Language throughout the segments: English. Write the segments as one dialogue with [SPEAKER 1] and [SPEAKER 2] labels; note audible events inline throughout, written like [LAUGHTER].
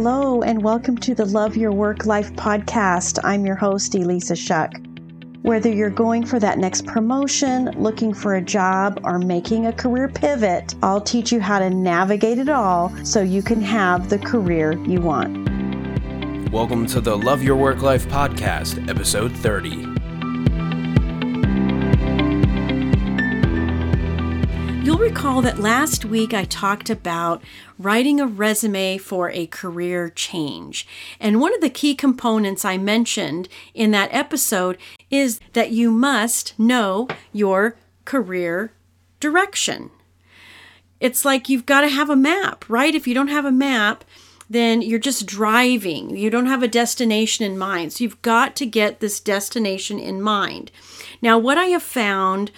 [SPEAKER 1] Hello, and welcome to the Love Your Work Life podcast. I'm your host, Elisa Shuck. Whether you're going for that next promotion, looking for a job, or making a career pivot, I'll teach you how to navigate it all so you can have the career you want.
[SPEAKER 2] Welcome to the Love Your Work Life podcast, episode 30.
[SPEAKER 1] Recall that last week I talked about writing a resume for a career change. And one of the key components I mentioned in that episode is that you must know your career direction. It's like you've got to have a map, right? If you don't have a map, then you're just driving. You don't have a destination in mind. So you've got to get this destination in mind. Now, what I have found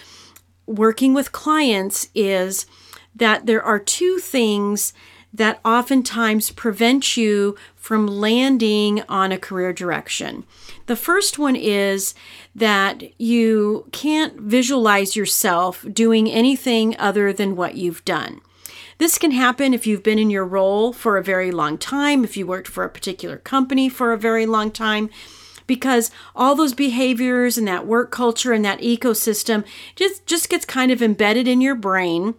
[SPEAKER 1] working with clients is that there are two things that oftentimes prevent you from landing on a career direction. The first one is that you can't visualize yourself doing anything other than what you've done. This can happen if you've been in your role for a very long time, if you worked for a particular company for a very long time because all those behaviors and that work culture and that ecosystem just just gets kind of embedded in your brain.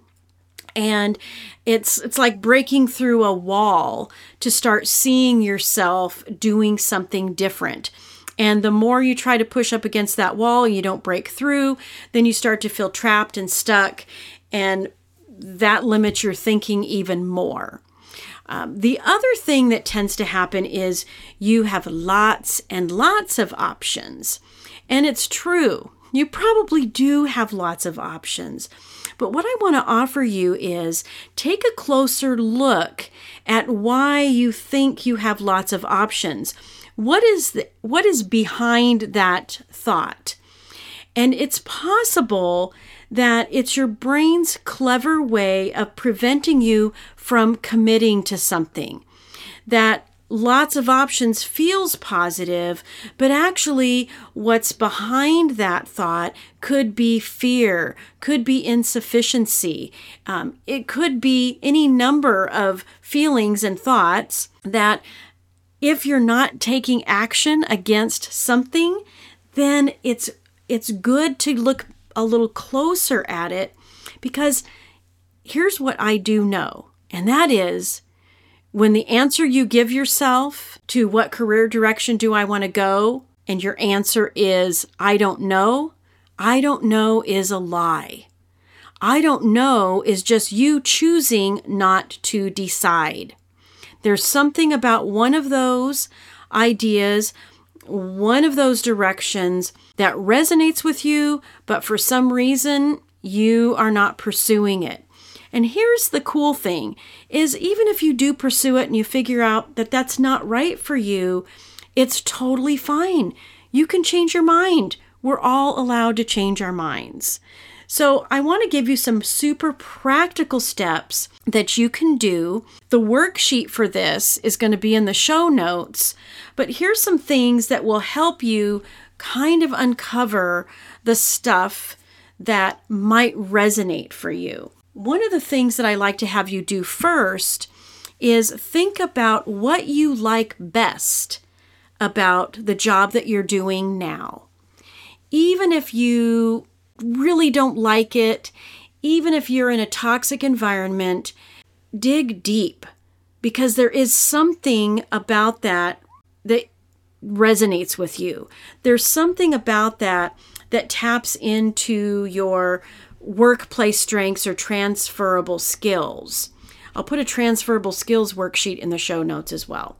[SPEAKER 1] And it's it's like breaking through a wall to start seeing yourself doing something different. And the more you try to push up against that wall you don't break through then you start to feel trapped and stuck and that limits your thinking even more um, the other thing that tends to happen is you have lots and lots of options. And it's true, you probably do have lots of options. But what I want to offer you is take a closer look at why you think you have lots of options. What is the, what is behind that thought? And it's possible that it's your brain's clever way of preventing you from committing to something. That lots of options feels positive, but actually, what's behind that thought could be fear, could be insufficiency, um, it could be any number of feelings and thoughts that if you're not taking action against something, then it's it's good to look a little closer at it because here's what I do know, and that is when the answer you give yourself to what career direction do I want to go, and your answer is, I don't know, I don't know is a lie. I don't know is just you choosing not to decide. There's something about one of those ideas one of those directions that resonates with you, but for some reason you are not pursuing it. And here's the cool thing is even if you do pursue it and you figure out that that's not right for you, it's totally fine. You can change your mind. We're all allowed to change our minds. So, I want to give you some super practical steps that you can do. The worksheet for this is going to be in the show notes, but here's some things that will help you kind of uncover the stuff that might resonate for you. One of the things that I like to have you do first is think about what you like best about the job that you're doing now. Even if you really don't like it, even if you're in a toxic environment, dig deep because there is something about that that resonates with you. There's something about that that taps into your workplace strengths or transferable skills. I'll put a transferable skills worksheet in the show notes as well.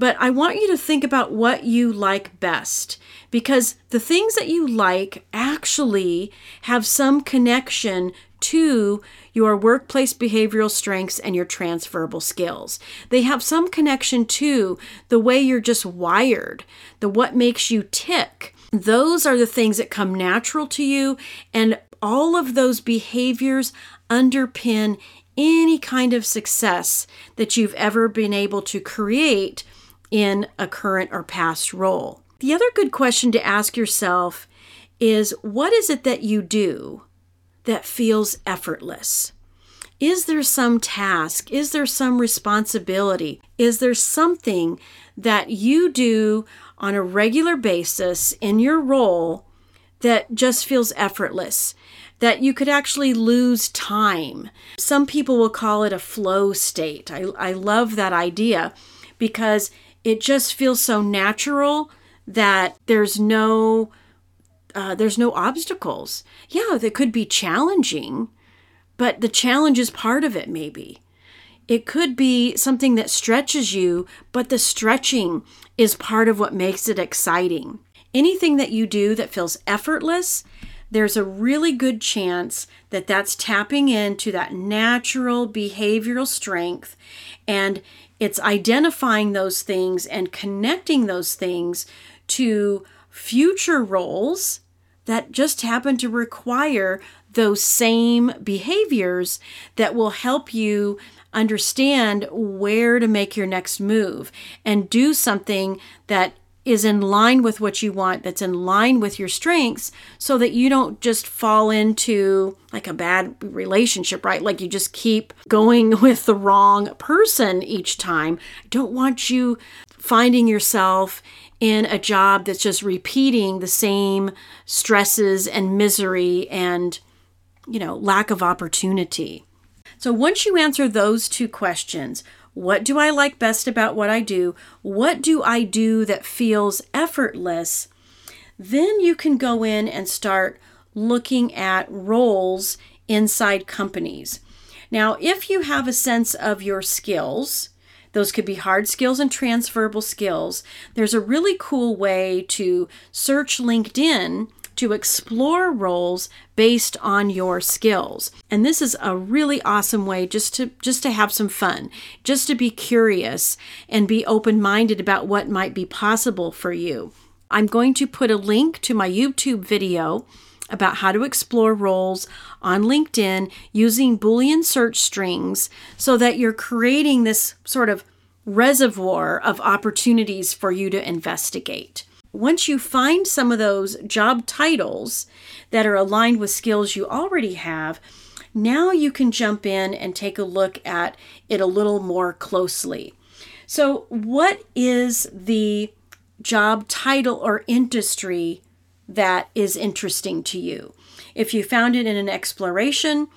[SPEAKER 1] But I want you to think about what you like best because the things that you like actually have some connection to your workplace behavioral strengths and your transferable skills. They have some connection to the way you're just wired, the what makes you tick. Those are the things that come natural to you, and all of those behaviors underpin any kind of success that you've ever been able to create in a current or past role. The other good question to ask yourself is what is it that you do that feels effortless? is there some task? Is there some responsibility? Is there something that you do on a regular basis in your role that just feels effortless? That you could actually lose time. Some people will call it a flow state. I, I love that idea because it just feels so natural that there's no uh, there's no obstacles. Yeah, that could be challenging, but the challenge is part of it, maybe. It could be something that stretches you, but the stretching is part of what makes it exciting. Anything that you do that feels effortless, there's a really good chance that that's tapping into that natural behavioral strength and it's identifying those things and connecting those things to future roles that just happen to require those same behaviors that will help you understand where to make your next move and do something that is in line with what you want, that's in line with your strengths, so that you don't just fall into like a bad relationship, right? Like you just keep going [LAUGHS] with the wrong person each time. I don't want you finding yourself in a job that's just repeating the same stresses and misery and, you know, lack of opportunity. So once you answer those two questions, what do I like best about what I do? What do I do that feels effortless? Then you can go in and start looking at roles inside companies. Now, if you have a sense of your skills, those could be hard skills and transferable skills. There's a really cool way to search LinkedIn to explore roles based on your skills. And this is a really awesome way just to just to have some fun, just to be curious and be open-minded about what might be possible for you. I'm going to put a link to my YouTube video about how to explore roles on LinkedIn using Boolean search strings so that you're creating this sort of reservoir of opportunities for you to investigate. Once you find some of those job titles that are aligned with skills you already have, now you can jump in and take a look at it a little more closely. So, what is the job title or industry that is interesting to you. If you found it in an exploration,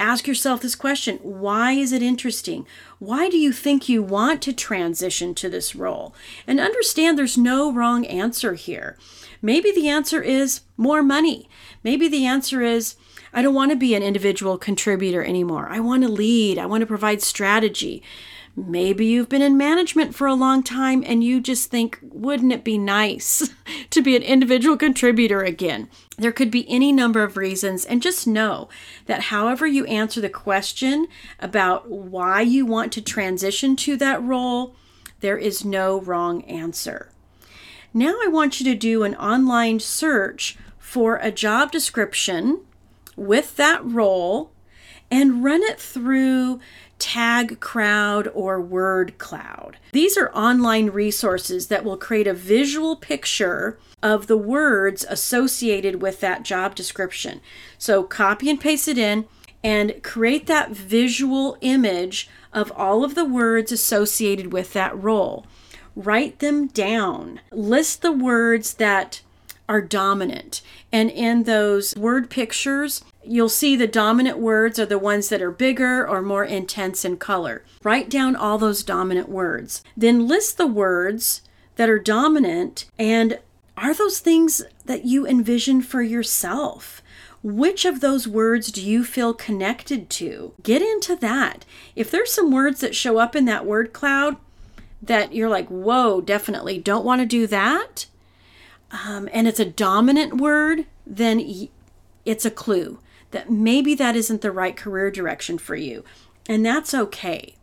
[SPEAKER 1] ask yourself this question why is it interesting? Why do you think you want to transition to this role? And understand there's no wrong answer here. Maybe the answer is more money. Maybe the answer is I don't want to be an individual contributor anymore. I want to lead, I want to provide strategy. Maybe you've been in management for a long time and you just think, wouldn't it be nice [LAUGHS] to be an individual contributor again? There could be any number of reasons, and just know that however you answer the question about why you want to transition to that role, there is no wrong answer. Now, I want you to do an online search for a job description with that role and run it through Tag Crowd or Word Cloud. These are online resources that will create a visual picture of the words associated with that job description. So copy and paste it in and create that visual image of all of the words associated with that role. Write them down. List the words that are dominant. And in those word pictures, you'll see the dominant words are the ones that are bigger or more intense in color. Write down all those dominant words. Then list the words that are dominant and are those things that you envision for yourself? Which of those words do you feel connected to? Get into that. If there's some words that show up in that word cloud that you're like, whoa, definitely don't want to do that, um, and it's a dominant word, then it's a clue that maybe that isn't the right career direction for you. And that's okay.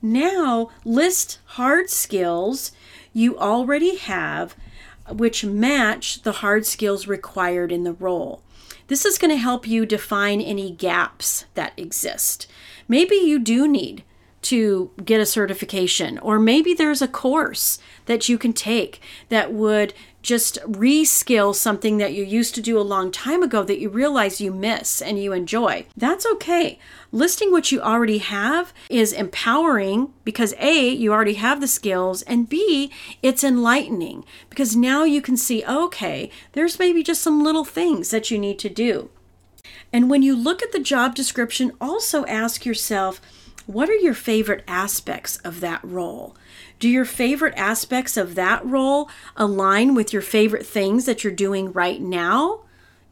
[SPEAKER 1] Now, list hard skills you already have which match the hard skills required in the role. This is going to help you define any gaps that exist. Maybe you do need to get a certification, or maybe there's a course that you can take that would just reskill something that you used to do a long time ago that you realize you miss and you enjoy. That's okay. Listing what you already have is empowering because A, you already have the skills, and B, it's enlightening because now you can see, okay, there's maybe just some little things that you need to do. And when you look at the job description, also ask yourself, what are your favorite aspects of that role? Do your favorite aspects of that role align with your favorite things that you're doing right now?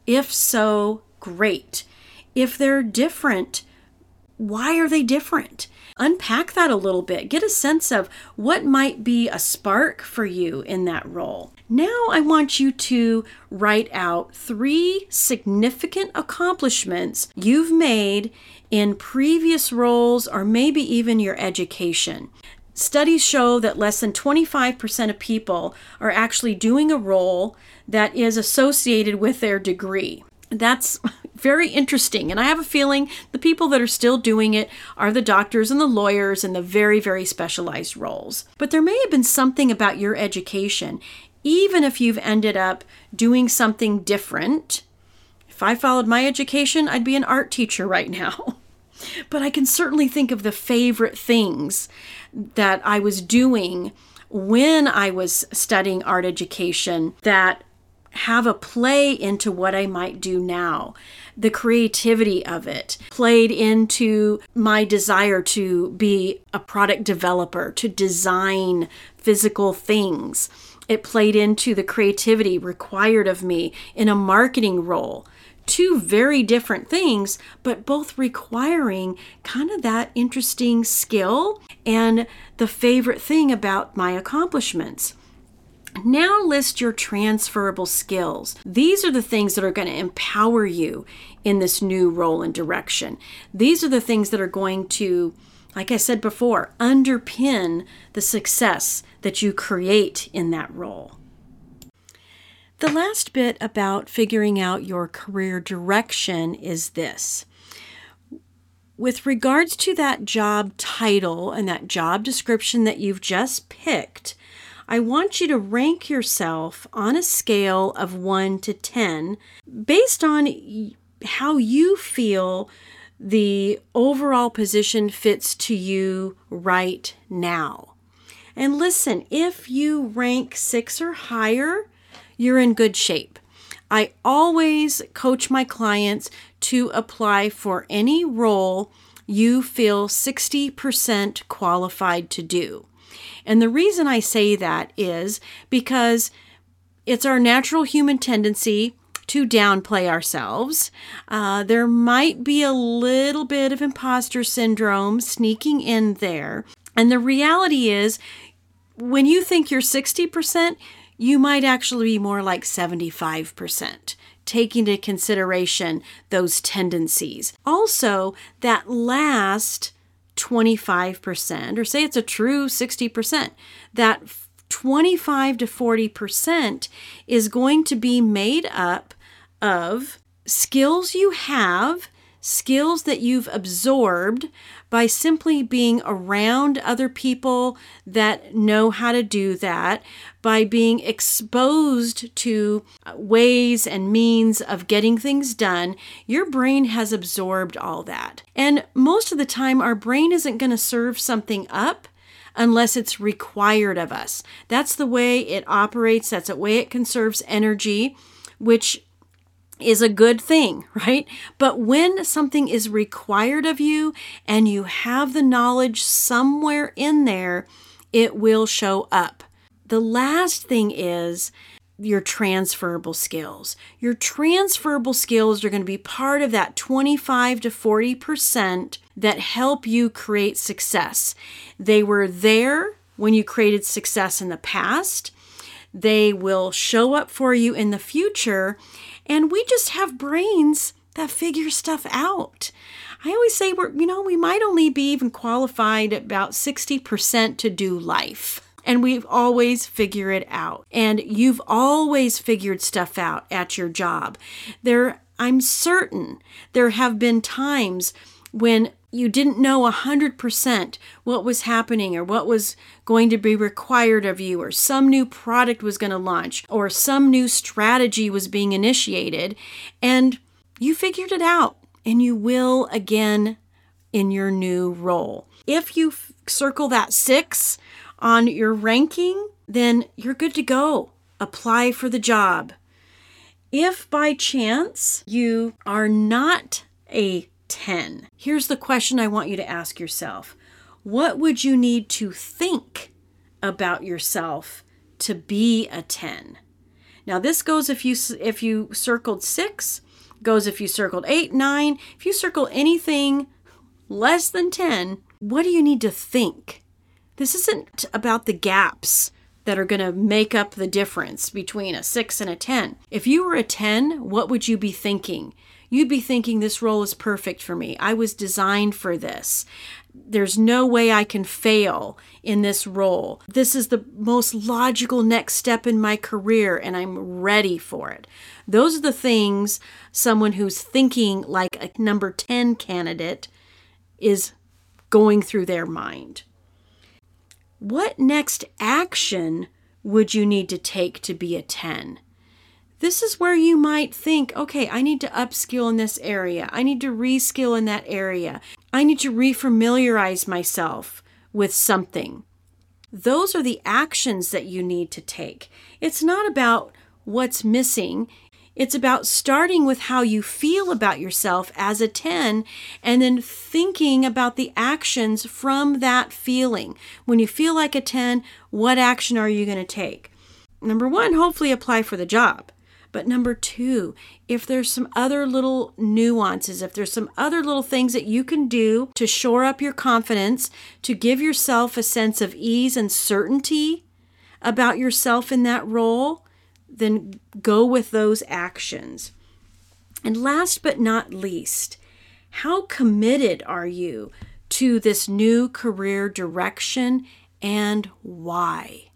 [SPEAKER 1] If so, great. If they're different, why are they different? Unpack that a little bit. Get a sense of what might be a spark for you in that role. Now, I want you to write out three significant accomplishments you've made in previous roles or maybe even your education. Studies show that less than 25% of people are actually doing a role that is associated with their degree. That's [LAUGHS] very interesting. And I have a feeling the people that are still doing it are the doctors and the lawyers and the very, very specialized roles. But there may have been something about your education, even if you've ended up doing something different. If I followed my education, I'd be an art teacher right [LAUGHS] now. But I can certainly think of the favorite things that I was doing when I was studying art education that have a play into what I might do now. The creativity of it played into my desire to be a product developer, to design physical things. It played into the creativity required of me in a marketing role two very different things, but both requiring kind of that interesting skill and the favorite thing about my accomplishments. Now list your transferable skills. These are the things that are going to empower you in this new role and direction. These are the things that are going to, like I said before, underpin the success that you create in that role. The last bit about figuring out your career direction is this. With regards to that job title and that job description that you've just picked, I want you to rank yourself on a scale of 1 to 10 based on how you feel the overall position fits to you right now. And listen, if you rank 6 or higher, you're in good shape. I always coach my clients to apply for any role you feel 60% qualified to do. And the reason I say that is because it's our natural human tendency to downplay ourselves. Uh, there might be a little bit of imposter syndrome sneaking in there. And the reality is, when you think you're 60%, you might actually be more like 75%, taking into consideration those tendencies. Also, that last 25%, or say it's a true 60%, that 25 to 40% is going to be made up of skills you have, skills that you've absorbed by simply being around other people that know how to do that, by being exposed to ways and means of getting things done, your brain has absorbed all that. And most of the time, our brain isn't going to serve something up unless it's required of us. That's the way it operates, that's the way it conserves energy, which is a good thing, [LAUGHS] right? But when something is required of you and you have the knowledge somewhere in there, it will show up. The last thing is your transferable skills. Your transferable skills are going to be part of that 25 to 40% that help you create success. They were there when you created success in the past. They will show up for you in the future and we just have brains that figure stuff out. I always say we're, you know, we might only be even qualified about 60% to do life. And we've always figure it out. And you've always figured stuff out at your job. There I'm certain there have been times when you didn't know 100% what was happening or what was going to be required of you, or some new product was going to launch, or some new strategy was being initiated, and you figured it out, and you will again in your new role. If you f- circle that six on your ranking, then you're good to go. Apply for the job. If by chance you are not a 10, here's the question I want you to ask yourself What would you need to think about yourself to be a 10? Now this goes if you if you circled 6, goes if you circled 8, 9, if you circle anything less than 10, what do you need to think? This isn't about the gaps that are going to make up the difference between a 6 and a 10. If you were a 10, what would you be thinking? You'd be thinking this role is perfect for me. I was designed for this. There's no way I can fail in this role. This is the most logical next step in my career, and I'm ready for it. Those are the things someone who's thinking like a number 10 candidate is going through their mind. What next action would you need to take to be a 10? This is where you might think, okay, I need to upskill in this area. I need to reskill in that area. I need to refamiliarize myself with something. Those are the actions that you need to take. It's not about what's missing. It's about starting with how you feel about yourself as a 10 and then thinking about the actions from that feeling. When you feel like a 10, what action are you going to take? Number one, hopefully apply for the job. But number two, if there's some other little nuances, if there's some other little things that you can do to shore up your confidence, to give yourself a sense of ease and certainty about yourself in that role, then go with those actions. And last but not least, how committed are you to this new career direction and why?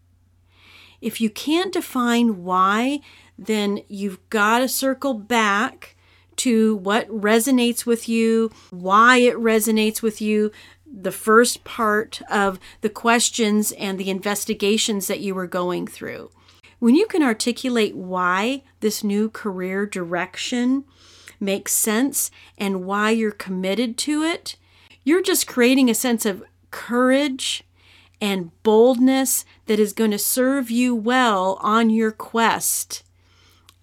[SPEAKER 1] If you can't define why, then you've got to circle back to what resonates with you, why it resonates with you, the first part of the questions and the investigations that you were going through. When you can articulate why this new career direction makes sense and why you're committed to it, you're just creating a sense of courage and boldness that is going to serve you well on your quest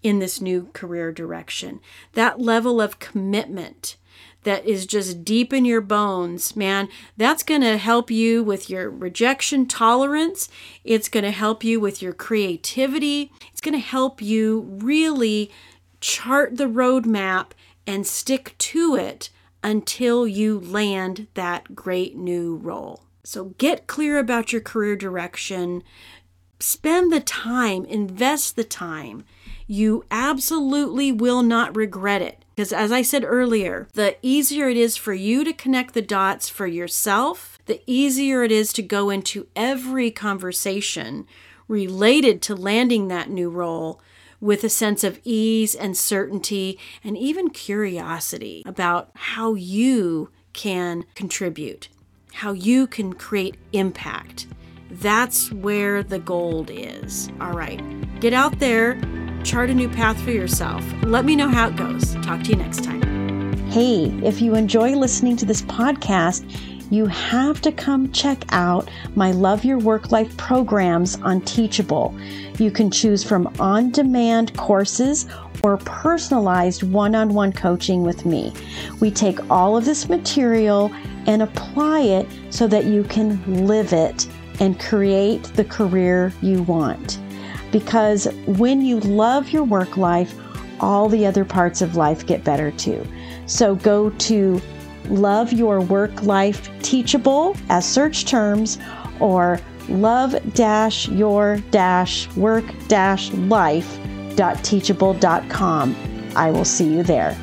[SPEAKER 1] in this new career direction. That level of commitment that is just deep in your bones, man, that's going to help you with your rejection tolerance. It's going to help you with your creativity. It's going to help you really chart the roadmap and stick to it until you land that great new role. So get clear about your career direction. Spend the time, invest the time you absolutely will not regret it. Because as I said earlier, the easier it is for you to connect the dots for yourself, the easier it is to go into every conversation related to landing that new role with a sense of ease and certainty and even curiosity about how you can contribute, how you can create impact. That's where the gold is. All right, get out there chart a new path for yourself. Let me know how it goes. Talk to you next time.
[SPEAKER 3] Hey, if you enjoy listening to this podcast, you have to come check out my Love Your Work Life programs on Teachable. You can choose from on demand courses or personalized one on one coaching with me. We take all of this material and apply it so that you can live it and create the career you want because when you love your work life, all the other parts of life get better too. So go to Love Your Work Life Teachable as search terms or love your work life life.teachable.com. I will see you there.